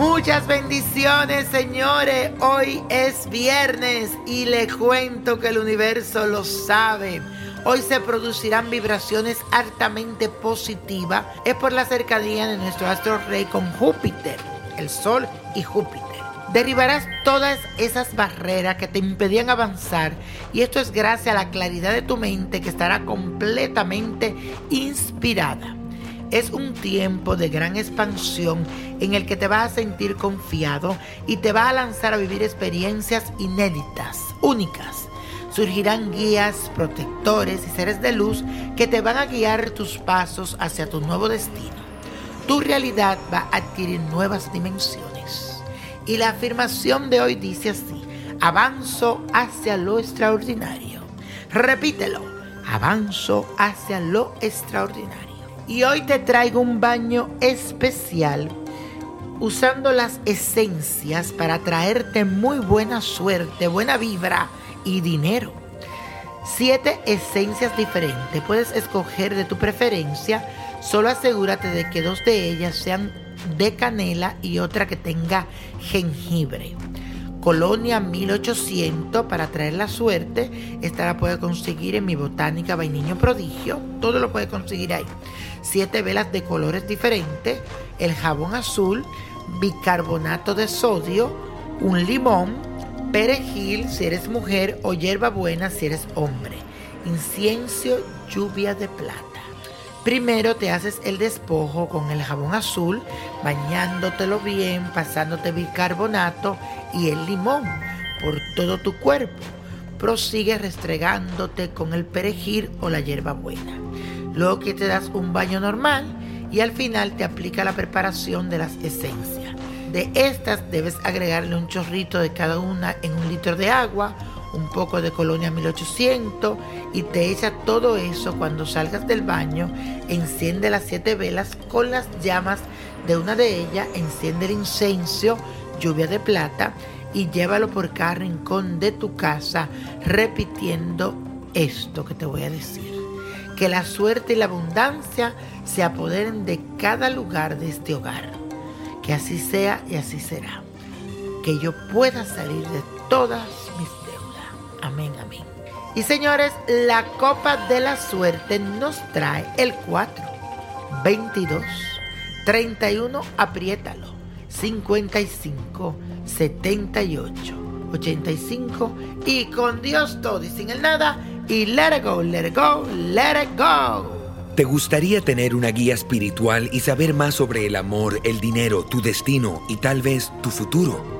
Muchas bendiciones, señores. Hoy es viernes y le cuento que el universo lo sabe. Hoy se producirán vibraciones altamente positivas. Es por la cercanía de nuestro astro rey con Júpiter, el Sol y Júpiter. Derribarás todas esas barreras que te impedían avanzar y esto es gracias a la claridad de tu mente que estará completamente inspirada. Es un tiempo de gran expansión en el que te vas a sentir confiado y te va a lanzar a vivir experiencias inéditas, únicas. Surgirán guías, protectores y seres de luz que te van a guiar tus pasos hacia tu nuevo destino. Tu realidad va a adquirir nuevas dimensiones. Y la afirmación de hoy dice así, avanzo hacia lo extraordinario. Repítelo, avanzo hacia lo extraordinario. Y hoy te traigo un baño especial usando las esencias para traerte muy buena suerte, buena vibra y dinero. Siete esencias diferentes. Puedes escoger de tu preferencia. Solo asegúrate de que dos de ellas sean de canela y otra que tenga jengibre. Colonia 1800 para traer la suerte. Esta la puede conseguir en mi botánica Vainiño Prodigio. Todo lo puede conseguir ahí. Siete velas de colores diferentes. El jabón azul. Bicarbonato de sodio. Un limón. Perejil si eres mujer o hierbabuena si eres hombre. Incienso, lluvia de plata. Primero te haces el despojo con el jabón azul, bañándotelo bien, pasándote bicarbonato y el limón por todo tu cuerpo. Prosigue restregándote con el perejil o la hierbabuena. Luego que te das un baño normal y al final te aplica la preparación de las esencias. De estas debes agregarle un chorrito de cada una en un litro de agua un poco de colonia 1800 y te echa todo eso cuando salgas del baño, enciende las siete velas con las llamas de una de ellas, enciende el incenso, lluvia de plata y llévalo por cada rincón de tu casa repitiendo esto que te voy a decir. Que la suerte y la abundancia se apoderen de cada lugar de este hogar. Que así sea y así será. Que yo pueda salir de todas mis Amén, amén. Y señores, la copa de la suerte nos trae el 4, 22, 31, apriétalo, 55, 78, 85 y con Dios todo y sin el nada y let it go, let it go, let it go. ¿Te gustaría tener una guía espiritual y saber más sobre el amor, el dinero, tu destino y tal vez tu futuro?